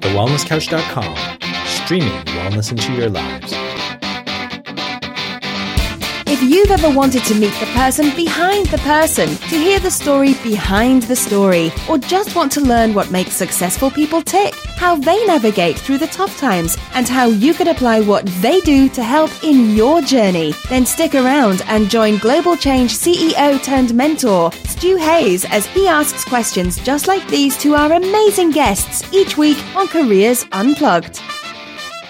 TheWellnessCouch.com, streaming wellness into your lives. If you've ever wanted to meet the person behind the person, to hear the story behind the story, or just want to learn what makes successful people tick, how they navigate through the tough times, and how you can apply what they do to help in your journey, then stick around and join Global Change CEO turned mentor, Stu Hayes, as he asks questions just like these to our amazing guests each week on Careers Unplugged.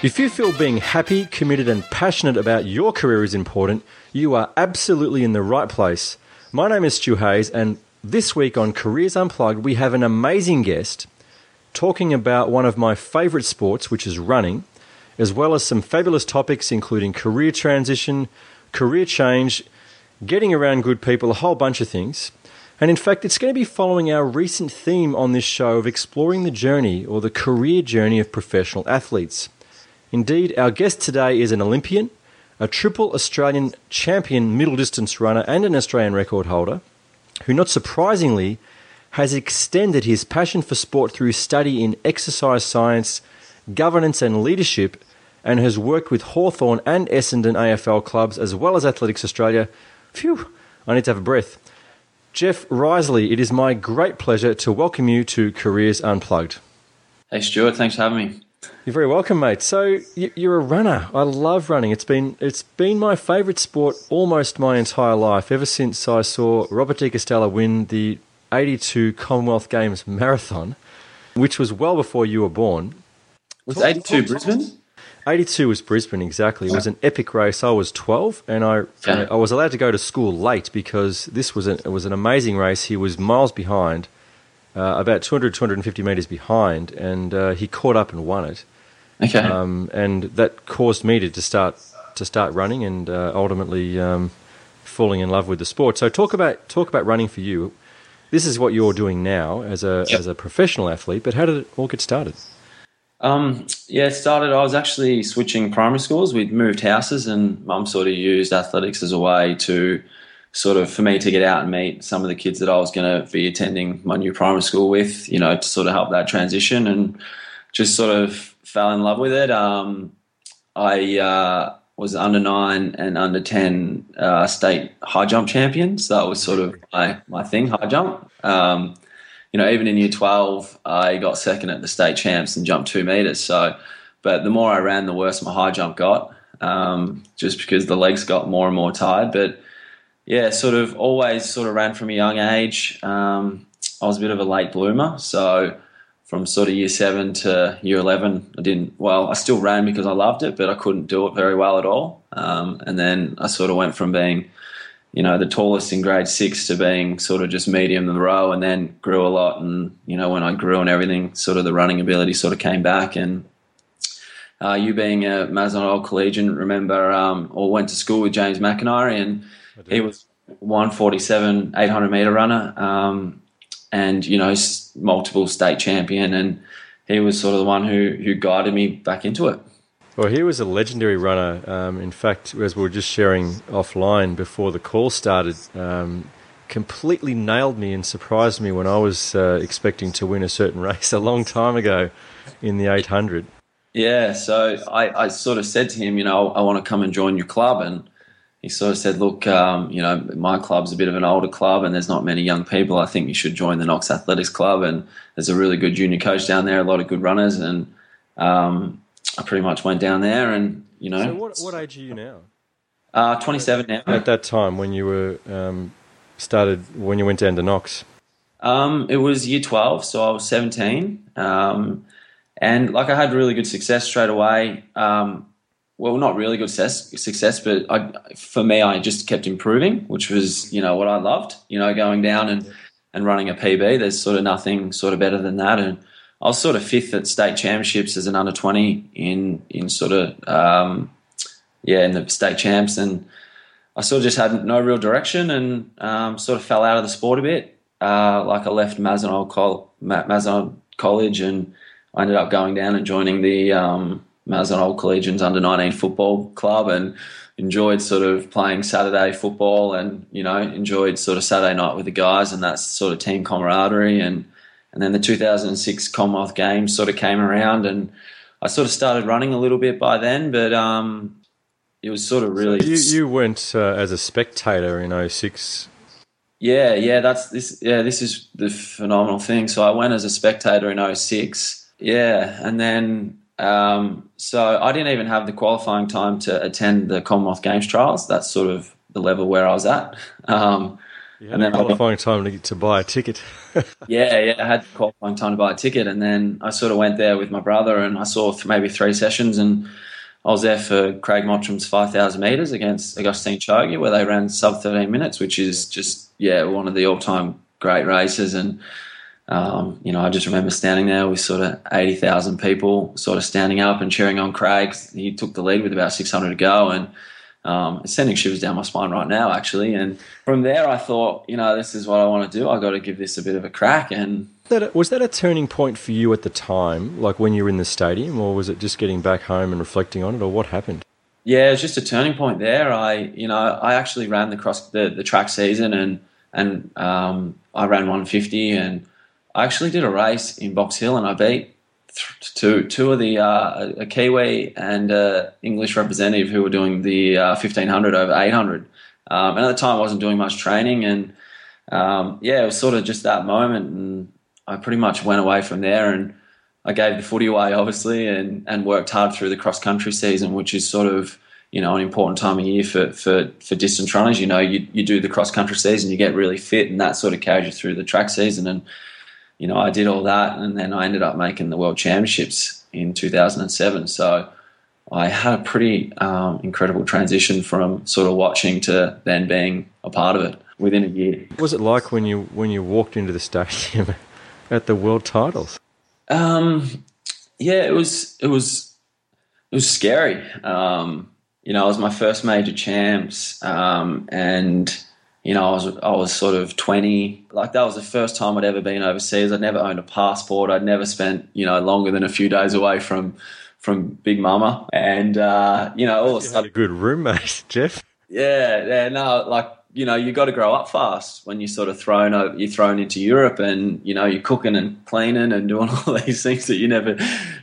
If you feel being happy, committed, and passionate about your career is important, you are absolutely in the right place. My name is Stu Hayes, and this week on Careers Unplugged, we have an amazing guest talking about one of my favourite sports, which is running, as well as some fabulous topics including career transition, career change, getting around good people, a whole bunch of things. And in fact, it's going to be following our recent theme on this show of exploring the journey or the career journey of professional athletes. Indeed, our guest today is an Olympian, a triple Australian champion middle distance runner, and an Australian record holder, who, not surprisingly, has extended his passion for sport through study in exercise science, governance, and leadership, and has worked with Hawthorn and Essendon AFL clubs as well as Athletics Australia. Phew, I need to have a breath. Jeff Riseley, it is my great pleasure to welcome you to Careers Unplugged. Hey, Stuart, thanks for having me. You're very welcome, mate. So you're a runner. I love running. It's been it's been my favourite sport almost my entire life. Ever since I saw Robert De Castella win the '82 Commonwealth Games marathon, which was well before you were born. Was '82 Brisbane? 82 was Brisbane, exactly. It was an epic race. I was 12, and I Yeah. I was allowed to go to school late because this was an, it was an amazing race. He was miles behind, uh, about 200, 250 metres behind, and uh, he caught up and won it. Okay. um, and that caused me to, to start to start running and uh, ultimately um, falling in love with the sport. So talk about talk about running for you. This is what you're doing now as a Yep. as a professional athlete. But how did it all get started? Um, yeah, it started. I was actually switching primary schools. We'd moved houses, and mum sort of used athletics as a way to sort of for me to get out and meet some of the kids that I was going to be attending my new primary school with, you know, to sort of help that transition and just sort of fell in love with it. Um, I uh, was under nine and under 10 uh, state high jump champion. So that was sort of my, my thing, high jump. Um, you know, even in year 12, I got second at the state champs and jumped two meters. So, but the more I ran, the worse my high jump got, um, just because the legs got more and more tired. But yeah, sort of always sort of ran from a young age. Um, I was a bit of a late bloomer. So from sort of year seven to year 11, I didn't, well, I still ran because I loved it, but I couldn't do it very well at all. Um, and then I sort of went from being you know, the tallest in grade six to being sort of just medium in the row and then grew a lot. And, you know, when I grew and everything, sort of the running ability sort of came back. And uh, you being a Mazenod Old Collegian, remember, um, or went to school with James McIntyre and he was 147, 800 meter runner. Um, and, you know, multiple state champion. And he was sort of the one who, who guided me back into it. Well, he was a legendary runner. Um, in fact, as we were just sharing offline before the call started, um, completely nailed me and surprised me when I was uh, expecting to win a certain race a long time ago in the 800. Yeah, so I, I sort of said to him, you know, I want to come and join your club. And he sort of said, look, um, you know, my club's a bit of an older club and there's not many young people. I think you should join the Knox Athletics Club. And there's a really good junior coach down there, a lot of good runners. And um, I pretty much went down there and, you know, So, what, what age are you now? uh, 27 now. At that time, when you were um, started, when you went down to Knox. Um, it was year 12, so I was 17. Um, and like I had really good success straight away. Um, well, not really good success, success but I, for me, I just kept improving, which was, you know, what I loved, you know, going down and, and running a PB. There's sort of nothing sort of better than that. And I was sort of fifth at state championships as an under 20 in, in sort of, um, yeah, in the state champs. And I sort of just had no real direction and um, sort of fell out of the sport a bit. Uh, like I left Mazenod Col- College and I ended up going down and joining the um, Mazenod Old Collegians under 19 football club and enjoyed sort of playing Saturday football and, you know, enjoyed sort of Saturday night with the guys and that sort of team camaraderie and and then the 2006 Commonwealth Games sort of came around, and I sort of started running a little bit by then, but um, it was sort of really. You, you went uh, as a spectator in 06. Yeah, yeah, that's this. Yeah, this is the phenomenal thing. So I went as a spectator in 06. Yeah, and then um, so I didn't even have the qualifying time to attend the Commonwealth Games trials. That's sort of the level where I was at. Um, and then qualifying time to, to buy a ticket. yeah, yeah, I had qualifying time to buy a ticket, and then I sort of went there with my brother, and I saw maybe three sessions, and I was there for Craig Mottram's 5,000 metres against Augustine Choge, where they ran sub 13 minutes, which is just, yeah, one of the all time great races. And, um, you know, I just remember standing there with sort of 80,000 people sort of standing up and cheering on Craig. He took the lead with about 600 to go. And, um, it's sending shivers down my spine right now, actually. And from there, I thought, you know, this is what I want to do. I got to give this a bit of a crack. And that was that a turning point for you at the time, like when you were in the stadium, or was it just getting back home and reflecting on it, or what happened? Yeah, it was just a turning point there. I, you know, I actually ran the cross the, the track season, and and um, I ran 150, and I actually did a race in Box Hill, and I beat two two of the uh, a Kiwi and a English representative who were doing the uh, 1500 over 800. Um, and at the time, I wasn't doing much training, and um, yeah, it was sort of just that moment, and I pretty much went away from there and I gave the footy away, obviously, and, and worked hard through the cross country season, which is sort of you know an important time of year for for, for distance runners. You know, you you do the cross country season, you get really fit, and that sort of carries you through the track season. And you know, I did all that, and then I ended up making the World Championships in 2007. So I had a pretty um, incredible transition from sort of watching to then being a part of it within a year. What was it like when you when you walked into the stadium at the world titles? Um, yeah, it was it was it was scary. Um, you know, it was my first major champs, um, and you know, I was I was sort of twenty. Like that was the first time I'd ever been overseas. I'd never owned a passport. I'd never spent you know longer than a few days away from from Big Mama, and uh, you know, all of a sudden, a good roommate, Jeff. Yeah, yeah, no, like you know you got to grow up fast when you're sort of thrown you're thrown into Europe and you know you're cooking and cleaning and doing all these things that you never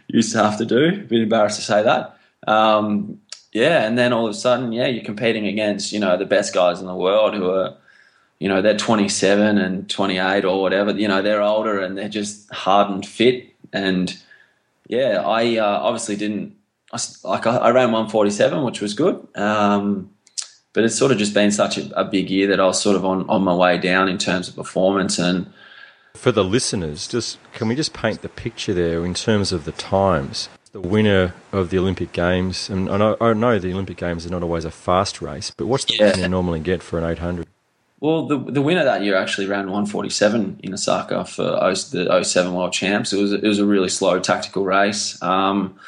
used to have to do. A bit embarrassed to say that. Um, yeah, and then all of a sudden, yeah, you're competing against you know the best guys in the world who are you know they're 27 and 28 or whatever. You know they're older and they're just hard and fit. And yeah, I uh, obviously didn't. I, like I, I, ran 147, which was good. Um, but it's sort of just been such a, a, big year that I was sort of on, on my way down in terms of performance and for the listeners just can we just paint the picture there in terms of the times the winner of the Olympic Games and I know, I know the Olympic Games are not always a fast race but what's the yeah. winner normally get for an 800 well, the the winner that year actually ran 147 in Osaka for the 07 World Champs. It was it was a really slow tactical race. Um,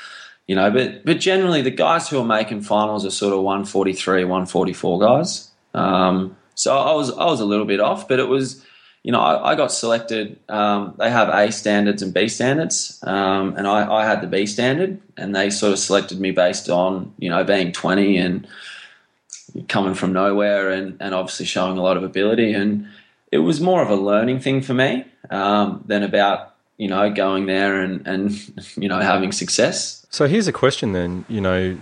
you know, but but generally the guys who are making finals are sort of 143, 144 guys. Um, so I was I was a little bit off, but it was, you know, I, I got selected. Um, they have A standards and B standards, um, and I, I had the B standard, and they sort of selected me based on you know being 20 and coming from nowhere, and and obviously showing a lot of ability, and it was more of a learning thing for me um, than about you know going there and and you know having success. So here's a question then. You know,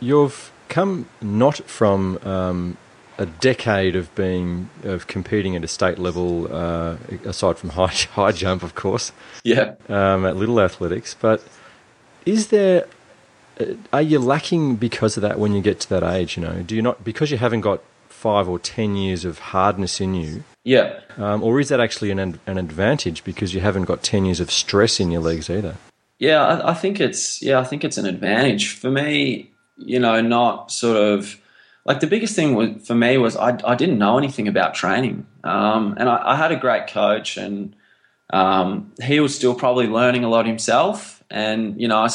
you've come not from um, a decade of being of competing at a state level, uh, aside from high high jump, of course. Yeah. Um, at Little Athletics, but is there? Uh, are you lacking because of that when you get to that age? You know, do you not because you haven't got five or ten years of hardness in you? Yeah. Um, or is that actually an an advantage because you haven't got ten years of stress in your legs either? Yeah, I, I, think it's yeah, I think it's an advantage for me. You know, not sort of like the biggest thing was, for me was I, I didn't know anything about training, um, and I, I, had a great coach, and um, he was still probably learning a lot himself. And you know, I,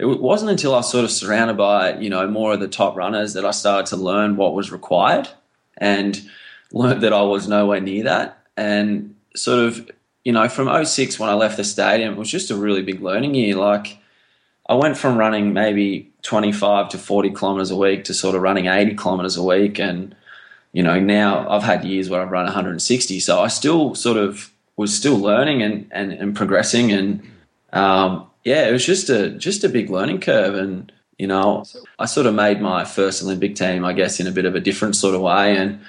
it wasn't until I was sort of surrounded by you know more of the top runners that I started to learn what was required, and learned that I was nowhere near that, and sort of you know, from 06 when I left the stadium, it was just a really big learning year. Like, I went from running maybe 25 to 40 kilometers a week to sort of running 80 kilometers a week. And, you know, now I've had years where I've run 160. So I still sort of was still learning and, and, and progressing. And um, yeah, it was just a just a big learning curve. And you know, I sort of made my first Olympic team, I guess, in a bit of a different sort of way. And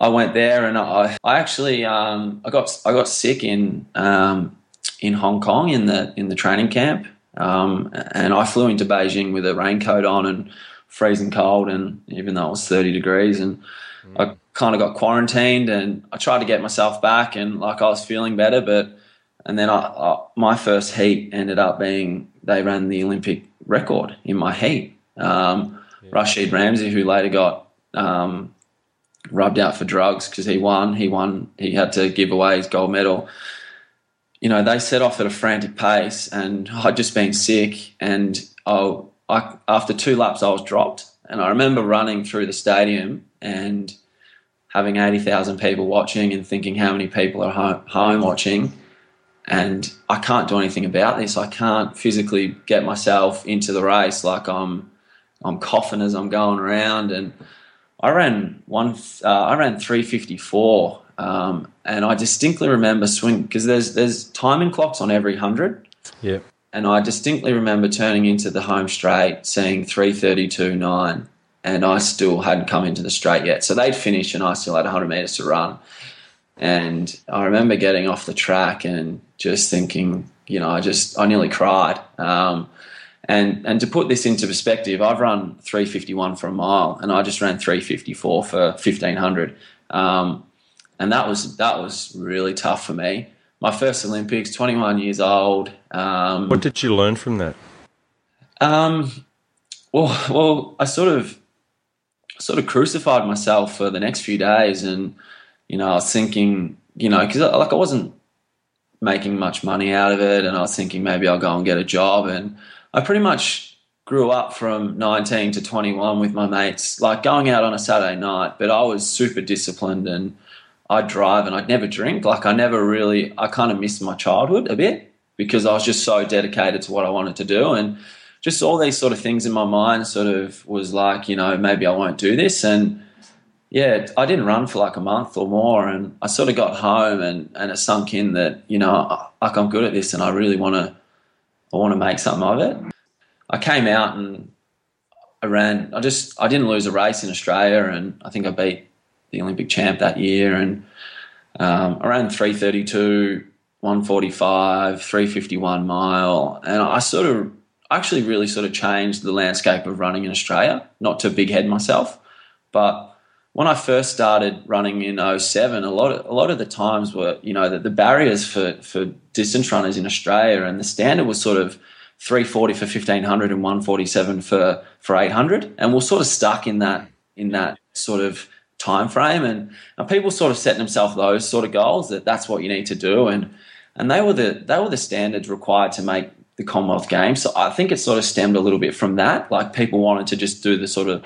I went there, and I, I actually um, I got I got sick in um, in Hong Kong in the in the training camp, um, and I flew into Beijing with a raincoat on and freezing cold, and even though it was thirty degrees, and mm. I kind of got quarantined, and I tried to get myself back, and like I was feeling better, but and then I, I, my first heat ended up being they ran the Olympic record in my heat. Um, yeah. Rashid Ramzi, who later got um, rubbed out for drugs because he won. He won. He had to give away his gold medal. You know, they set off at a frantic pace, and I'd just been sick. And I, I, after two laps, I was dropped. And I remember running through the stadium and having 80,000 people watching and thinking how many people are home, home watching. And I can't do anything about this. I can't physically get myself into the race. Like I'm, I'm coughing as I'm going around, and I ran one. Uh, I ran three fifty four, um, and I distinctly remember swing because there's there's timing clocks on every hundred. Yeah. And I distinctly remember turning into the home straight, seeing three thirty two nine, and I still hadn't come into the straight yet. So they'd finished, and I still had hundred meters to run. And I remember getting off the track and just thinking, you know, I just I nearly cried. Um, and and to put this into perspective, I've run 351 for a mile, and I just ran 354 for 1500, um, and that was that was really tough for me. My first Olympics, 21 years old. Um, what did you learn from that? Um, well, well, I sort of sort of crucified myself for the next few days, and you know, I was thinking, you know, because like I wasn't making much money out of it, and I was thinking maybe I'll go and get a job and I pretty much grew up from 19 to 21 with my mates, like going out on a Saturday night, but I was super disciplined and I'd drive and I'd never drink. Like I never really, I kind of missed my childhood a bit because I was just so dedicated to what I wanted to do. And just all these sort of things in my mind sort of was like, you know, maybe I won't do this. And yeah, I didn't run for like a month or more. And I sort of got home and, and it sunk in that, you know, like I'm good at this and I really want to I want to make something of it. I came out and I ran. I just I didn't lose a race in Australia, and I think I beat the Olympic champ that year. And um, five, three fifty one mile, and I sort of actually really sort of changed the landscape of running in Australia. Not to big head myself, but when I first started running in 07, a lot of a lot of the times were you know the, the barriers for for distance runners in Australia and the standard was sort of 340 for 1500 and 147 for for 800 and we're sort of stuck in that in that sort of time frame. And, and people sort of set themselves those sort of goals that that's what you need to do. And and they were the they were the standards required to make the Commonwealth Games. So I think it sort of stemmed a little bit from that. Like people wanted to just do the sort of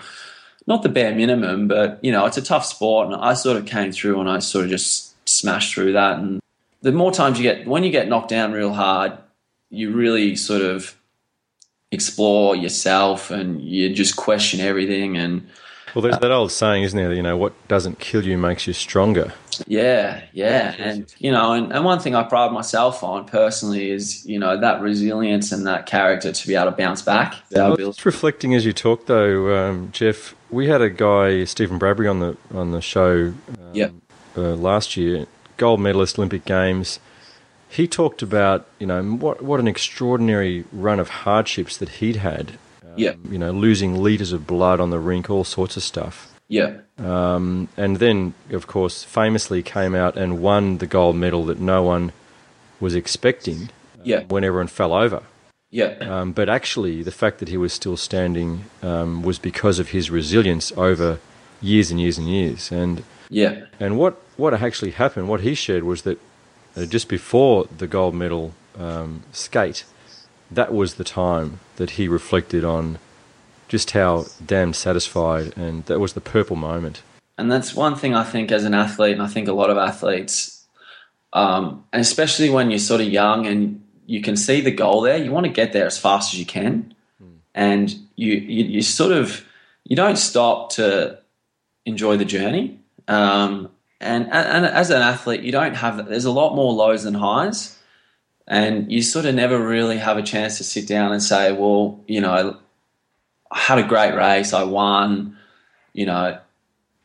not the bare minimum, but you know, it's a tough sport, and I sort of came through and I sort of just smashed through that. And the more times you get, when you get knocked down real hard, you really sort of explore yourself and you just question everything. And well, there's that old saying, isn't there? You know, what doesn't kill you makes you stronger. Yeah, yeah, and you know, and, and one thing I pride myself on personally is you know that resilience and that character to be able to bounce back. Well, just reflecting as you talk, though, um, Jeff, we had a guy, Steven Bradbury, on the on the show. Um, yep. Uh, last year, gold medalist, Olympic Games. He talked about you know what what an extraordinary run of hardships that he'd had. Um, yeah. You know, losing liters of blood on the rink, all sorts of stuff. Yeah. Um, and then, of course, famously came out and won the gold medal that no one was expecting. Yeah. When everyone fell over. Yeah. Um, but actually, the fact that he was still standing um, was because of his resilience over years and years and years. And yeah. And what what actually happened? What he shared was that uh, just before the gold medal um, skate, that was the time that he reflected on just how damn satisfied, and that was the purple moment. And that's one thing I think as an athlete, and I think a lot of athletes, um, and especially when you're sort of young and you can see the goal there. You want to get there as fast as you can, mm. and you, you, you sort of you don't stop to enjoy the journey. Um, and, and as an athlete, you don't have that. There's a lot more lows than highs, and you sort of never really have a chance to sit down and say, well, you know, I had a great race, I won, you know,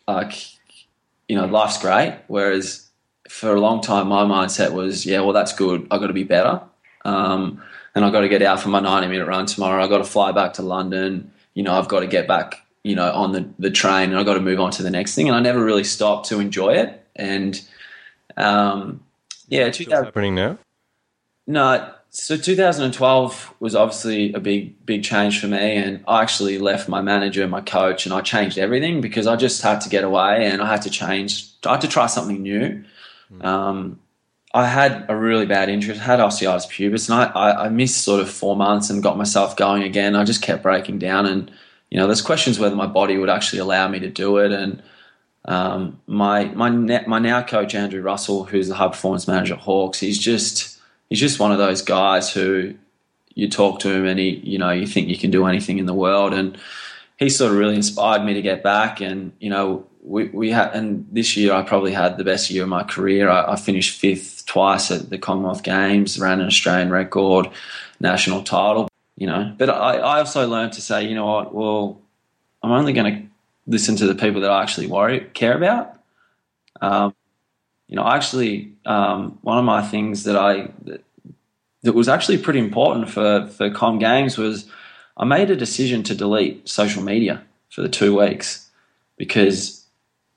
like, you know, life's great. Whereas for a long time, my mindset was, yeah, well, that's good. I've got to be better. Um, and I've got to get out for my 90 minute run tomorrow. I've got to fly back to London. You know, I've got to get back you know, on the, the train and I've got to move on to the next thing. And I never really stopped to enjoy it. And um, yeah, 2000, happening now. No, so 2012 was obviously a big big change for me, and I actually left my manager, my coach, and I changed everything because I just had to get away and I had to change. I had to try something new. Mm. Um, I had a really bad injury, I had osteitis pubis, and I, I, I missed sort of four months and got myself going again. I just kept breaking down and you know, there's questions whether my body would actually allow me to do it. And um, my my my now coach Andrew Russell, who's the high performance manager at Hawks, he's just he's just one of those guys who you talk to him and he you know you think you can do anything in the world and he sort of really inspired me to get back and you know we, we had and this year I probably had the best year of my career I, I finished fifth twice at the Commonwealth Games ran an Australian record national title you know. But I, I also learned to say, you know what, well, I'm only going to listen to the people that I actually worry care about. Um, you know, actually, um, one of my things that I that, that was actually pretty important for for Com Games was I made a decision to delete social media for the two weeks because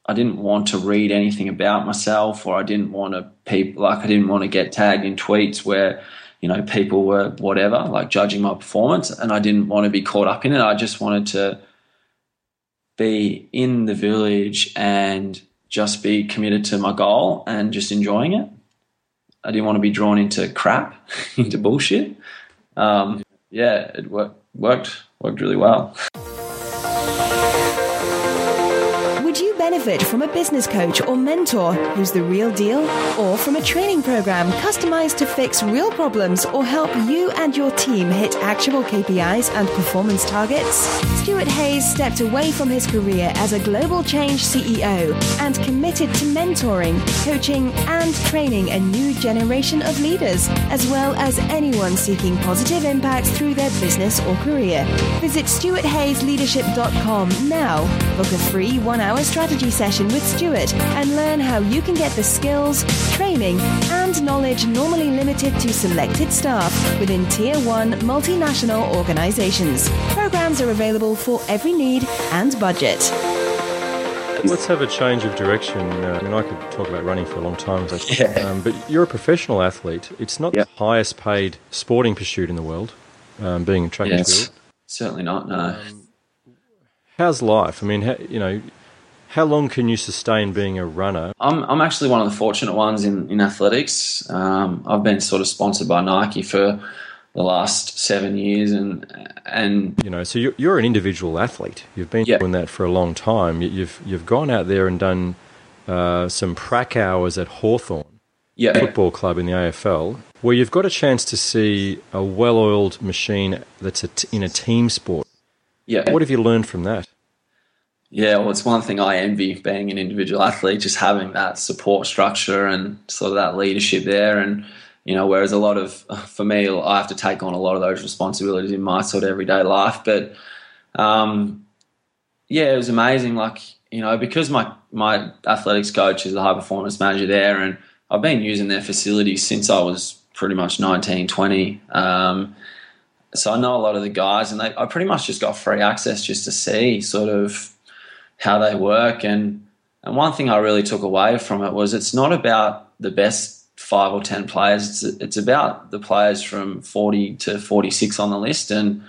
I didn't want to read anything about myself, or I didn't want to people like I didn't want to get tagged in tweets where you know, people were whatever, like judging my performance, and I didn't want to be caught up in it. I just wanted to be in the village and just be committed to my goal and just enjoying it. I didn't want to be drawn into crap, into bullshit. Um, yeah, it worked, worked, worked really well. Benefit from a business coach or mentor who's the real deal, or from a training program customized to fix real problems or help you and your team hit actual KPIs and performance targets? Stuart Hayes stepped away from his career as a global change CEO and committed to mentoring, coaching, and training a new generation of leaders, as well as anyone seeking positive impact through their business or career. Visit stuarthayesleadership.com now. Book a free one hour strategy session with Stuart and learn how you can get the skills, training, and knowledge normally limited to selected staff within Tier 1 multinational organizations. Programs are available for every need and budget. Let's have a change of direction. Uh, I mean, I could talk about running for a long time, yeah. um, but you're a professional athlete. It's not the highest paid sporting pursuit in the world, um, being a track and field. Certainly not. No. Um, how's life? I mean, how, you know, how long can you sustain being a runner? I'm, I'm actually one of the fortunate ones in, in athletics. Um, I've been sort of sponsored by Nike for the last seven years, and and you know, so you're, you're an individual athlete. You've been doing that for a long time. You've you've gone out there and done uh, some prac hours at Hawthorn yeah. Football Club in the AFL, where you've got a chance to see a well-oiled machine that's a t- in a team sport. Yeah. What have you learned from that? Yeah, well, it's one thing I envy being an individual athlete, just having that support structure and sort of that leadership there. And, you know, whereas a lot of, for me, I have to take on a lot of those responsibilities in my sort of everyday life. But, um, yeah, it was amazing. Like, you know, because my, my athletics coach is a high performance manager there, and I've been using their facilities since I was pretty much 19, 20. Um, so I know a lot of the guys, and they, I pretty much just got free access just to see sort of how they work. And, and one thing I really took away from it was it's not about the best five or 10 players, it's, it's about the players from 40 to 46 on the list. And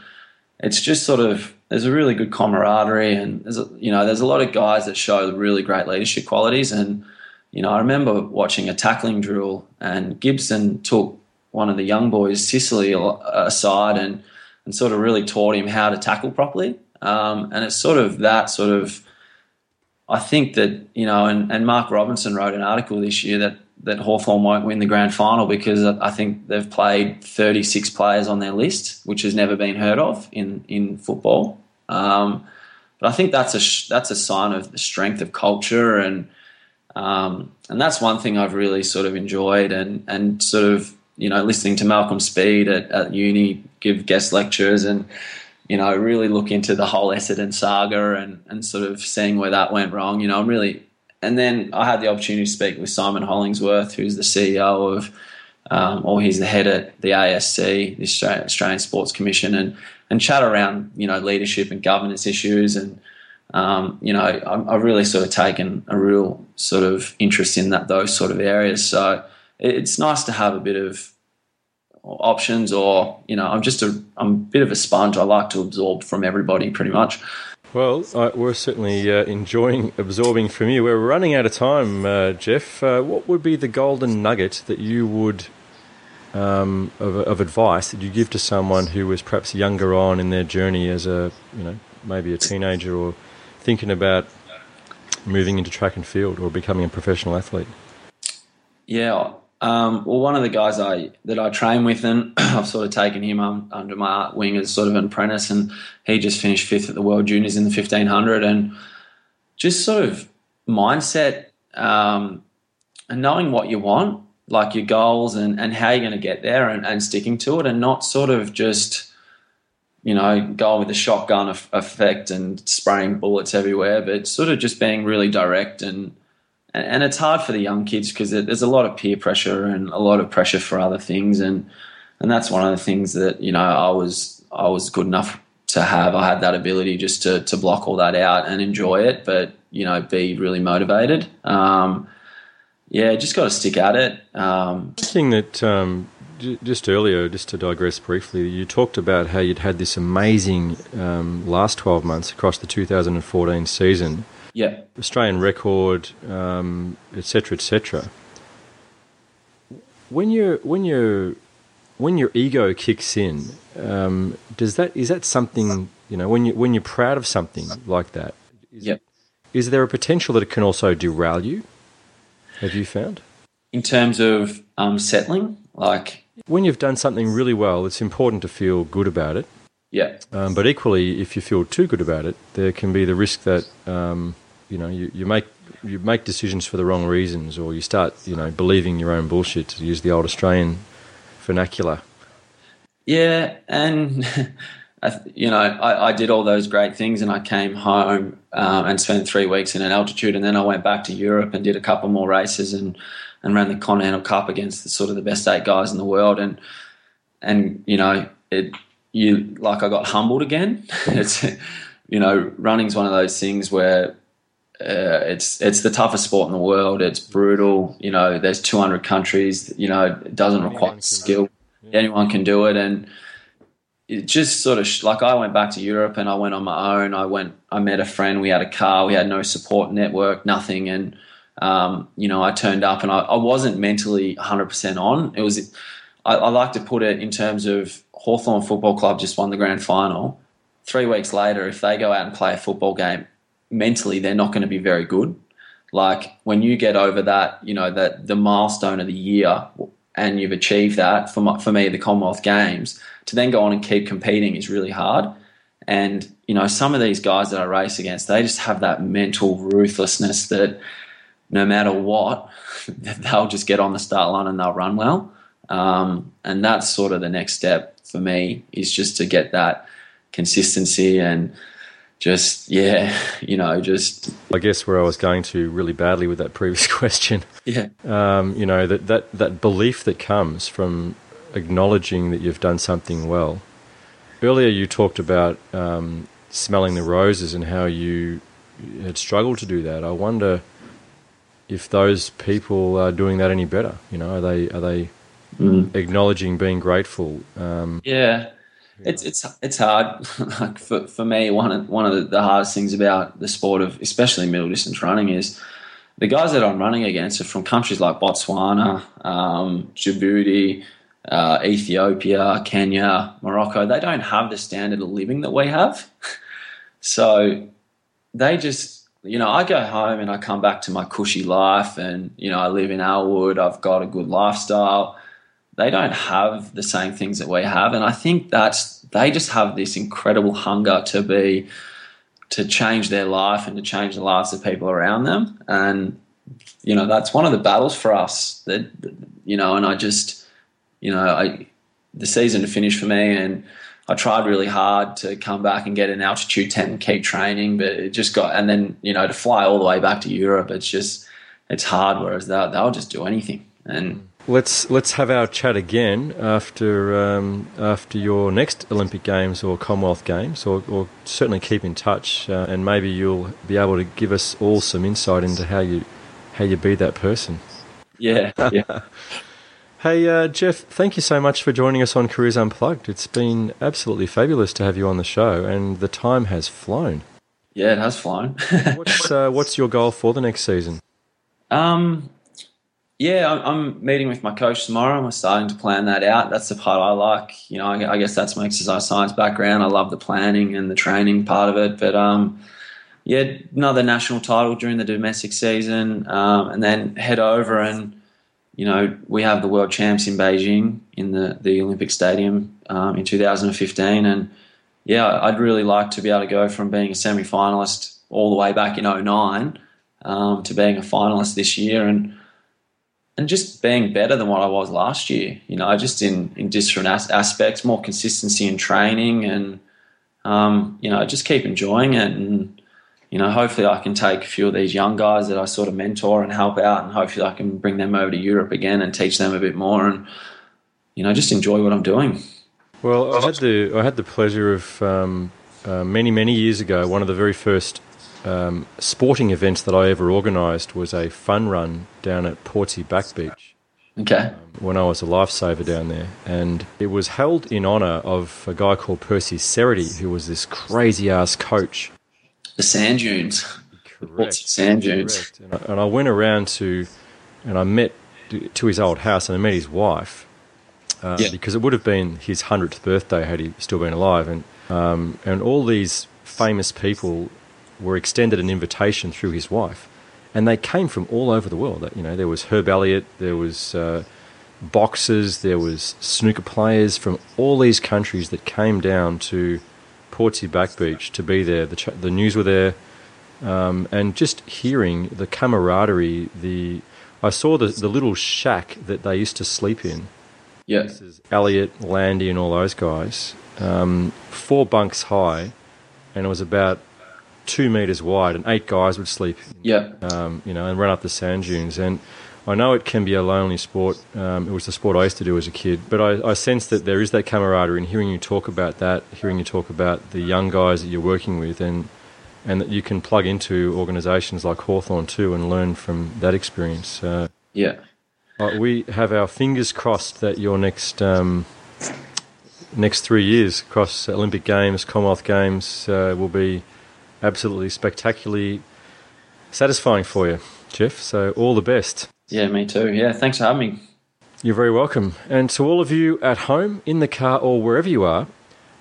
it's just sort of, there's a really good camaraderie and there's a, you know, there's a lot of guys that show really great leadership qualities. And, you know, I remember watching a tackling drill and Gibson took one of the young boys, Sicily, aside and, and sort of really taught him how to tackle properly. Um, and it's sort of that sort of I think that, you know, and, and Mark Robinson wrote an article this year that, that Hawthorn won't win the grand final because I think they've played 36 players on their list, which has never been heard of in, in football. Um, but I think that's a, that's a sign of the strength of culture and, Um, and that's one thing I've really sort of enjoyed and, and sort of, you know, listening to Malcolm Speed at, at uni give guest lectures and, you know, really look into the whole Essendon saga and, and sort of seeing where that went wrong. You know, I'm really, and then I had the opportunity to speak with Simon Hollingsworth, who's the CEO of, um, or he's the head at the ASC, the Australian Sports Commission, and and chat around you know leadership and governance issues and um, you know, I, have really sort of taken a real sort of interest in that those sort of areas. So it's nice to have a bit of options, or you know, I'm just a I'm a bit of a sponge. I like to absorb from everybody, pretty much. Well, we're certainly uh, enjoying absorbing from you. We're running out of time, uh, Jeff. Uh, what would be the golden nugget that you would um, of, of advice that you give to someone who was perhaps younger on in their journey as a you know maybe a teenager or thinking about moving into track and field or becoming a professional athlete? Yeah, um, well, one of the guys I that I train with, and I've sort of taken him under my wing as sort of an apprentice, and he just finished fifth at the World Juniors in the fifteen hundred, and just sort of mindset um, and knowing what you want, like your goals, and and how you're going to get there, and, and sticking to it, and not sort of just you know, going with the shotgun effect and spraying bullets everywhere, but sort of just being really direct and and it's hard for the young kids because there's a lot of peer pressure and a lot of pressure for other things. And and that's one of the things that you know I was I was good enough to have. I had that ability just to to block all that out and enjoy it but you know be really motivated. Um, yeah just got to stick at it. Um, thing that um, just earlier, just to digress briefly, you talked about how you'd had this amazing um, last 12 months across the 2014 season. Yeah. Australian record, um, etc., cetera, et cetera. When you when you when your ego kicks in, um, does that is that something you know when you when you're proud of something like that? Is, yep. Is there a potential that it can also derail you? Have you found? In terms of um, settling, like when you've done something really well, it's important to feel good about it. Yeah. Um, but equally, if you feel too good about it, there can be the risk that um, you know you, you make you make decisions for the wrong reasons, or you start you know believing your own bullshit to use the old Australian vernacular. Yeah, and you know I, I did all those great things, and I came home um, and spent three weeks in an altitude, and then I went back to Europe and did a couple more races and and ran the Continental Cup against the, sort of the best eight guys in the world, and and you know it you like I got humbled again. it's you know running's one of those things where uh, it's it's the toughest sport in the world. It's brutal. You know, there's 200 countries. You know, it doesn't require skill. Yeah. Anyone can do it, and it just sort of like I went back to Europe and I went on my own. I went, I met a friend. We had a car. We had no support network, nothing, and um, you know, I turned up and I, I wasn't mentally 100% on. It was, I, I, like to put it in terms of Hawthorn Football Club just won the grand final. Three weeks later, if they go out and play a football game, mentally they're not going to be very good. Like when you get over that, you know, that the milestone of the year and you've achieved that for, my, for me, the Commonwealth Games, to then go on and keep competing is really hard. And, you know, some of these guys that I race against, they just have that mental ruthlessness that no matter what, they'll just get on the start line and they'll run well. Um, and that's sort of the next step for me is just to get that consistency and just yeah, you know, just. I guess where I was going to really badly with that previous question. Yeah. Um, you know that that that belief that comes from acknowledging that you've done something well. Earlier, you talked about um, smelling the roses and how you had struggled to do that. I wonder if those people are doing that any better. You know, are they are they mm. acknowledging being grateful? Um, yeah. It's it's it's hard. like for for me, one of one of the hardest things about the sport of especially middle distance running is the guys that I'm running against are from countries like Botswana, um, Djibouti, uh, Ethiopia, Kenya, Morocco. They don't have the standard of living that we have, so they just you know, I go home and I come back to my cushy life and, you know, I live in Elwood, I've got a good lifestyle. They don't have the same things that we have. And I think that's, they just have this incredible hunger to be, to change their life and to change the lives of people around them. And you know, that's one of the battles for us. That you know, and I just, you know, I the season to finish for me, and I tried really hard to come back and get an altitude tent and keep training, but it just got, and then you know, to fly all the way back to Europe, it's just it's hard. Whereas they'll they'll just do anything, and Let's let's have our chat again after um, after your next Olympic Games or Commonwealth Games, or, or certainly keep in touch, uh, and maybe you'll be able to give us all some insight into how you how you be that person. yeah, yeah. Hey uh, Jeff, thank you so much for joining us on Careers Unplugged. It's been absolutely fabulous to have you on the show, and the time has flown. Yeah, it has flown. What's uh, what's your goal for the next season? um, yeah, I'm, meeting with my coach tomorrow. And I'm starting to plan that out. That's the part I like. You know, I, I guess that's my exercise science background. I love the planning and the training part of it. But um, yeah, another national title during the domestic season, um, and then head over and you know we have the world champs in Beijing in the the Olympic Stadium um, in 2015, and yeah, I'd really like to be able to go from being a semi finalist all the way back in 09 um, to being a finalist this year and and just being better than what I was last year. You know, just in in different as- aspects, more consistency in training, and um, you know, just keep enjoying it. And you know, hopefully, I can take a few of these young guys that I sort of mentor and help out, and hopefully, I can bring them over to Europe again and teach them a bit more, and you know, just enjoy what I'm doing. Well, I had the I had the pleasure of um, uh, many many years ago. One of the very first um, sporting events that I ever organised was a fun run down at Portsea Back Beach Okay. when I was a lifesaver down there, and it was held in honour of a guy called Percy Cerutty, who was this crazy ass coach. The sand dunes. Correct. Sand dunes. And I, and I went around to, and I met to his old house, and I met his wife. Uh, Yeah. Because it would have been his hundredth birthday had he still been alive, and um, and all these famous people were extended an invitation through his wife, and they came from all over the world. You know, there was Herb Elliott, there was uh, boxers, there was snooker players from all these countries that came down to Portsea Back Beach to be there. The, ch- the news were there, um, and just hearing the camaraderie, the I saw the the little shack that they used to sleep in. Yeah. This is Elliott, Landy, and all those guys. Um, four bunks high, and it was about two meters wide, and eight guys would sleep. Yeah. Um, you know, and run up the sand dunes. And I know it can be a lonely sport. Um, it was the sport I used to do as a kid, but I, I sense that there is that camaraderie. And hearing you talk about that, hearing you talk about the young guys that you're working with, and and that you can plug into organisations like Hawthorn too and learn from that experience. Uh, Yeah. uh, we have our fingers crossed that your next um, next three years across Olympic Games, Commonwealth Games uh, will be absolutely spectacularly satisfying for you, Jeff. So all the best. Yeah, me too. Yeah, thanks for having me. You're very welcome. And to all of you at home, in the car, or wherever you are,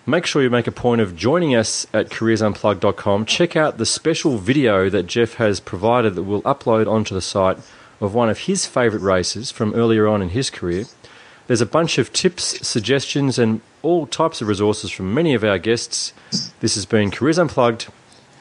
make sure you make a point of joining us at careersunplugged.com. Check out the special video that Jeff has provided that we'll upload onto the site of one of his favourite races from earlier on in his career. There's a bunch of tips, suggestions, and all types of resources from many of our guests. This has been Careers Unplugged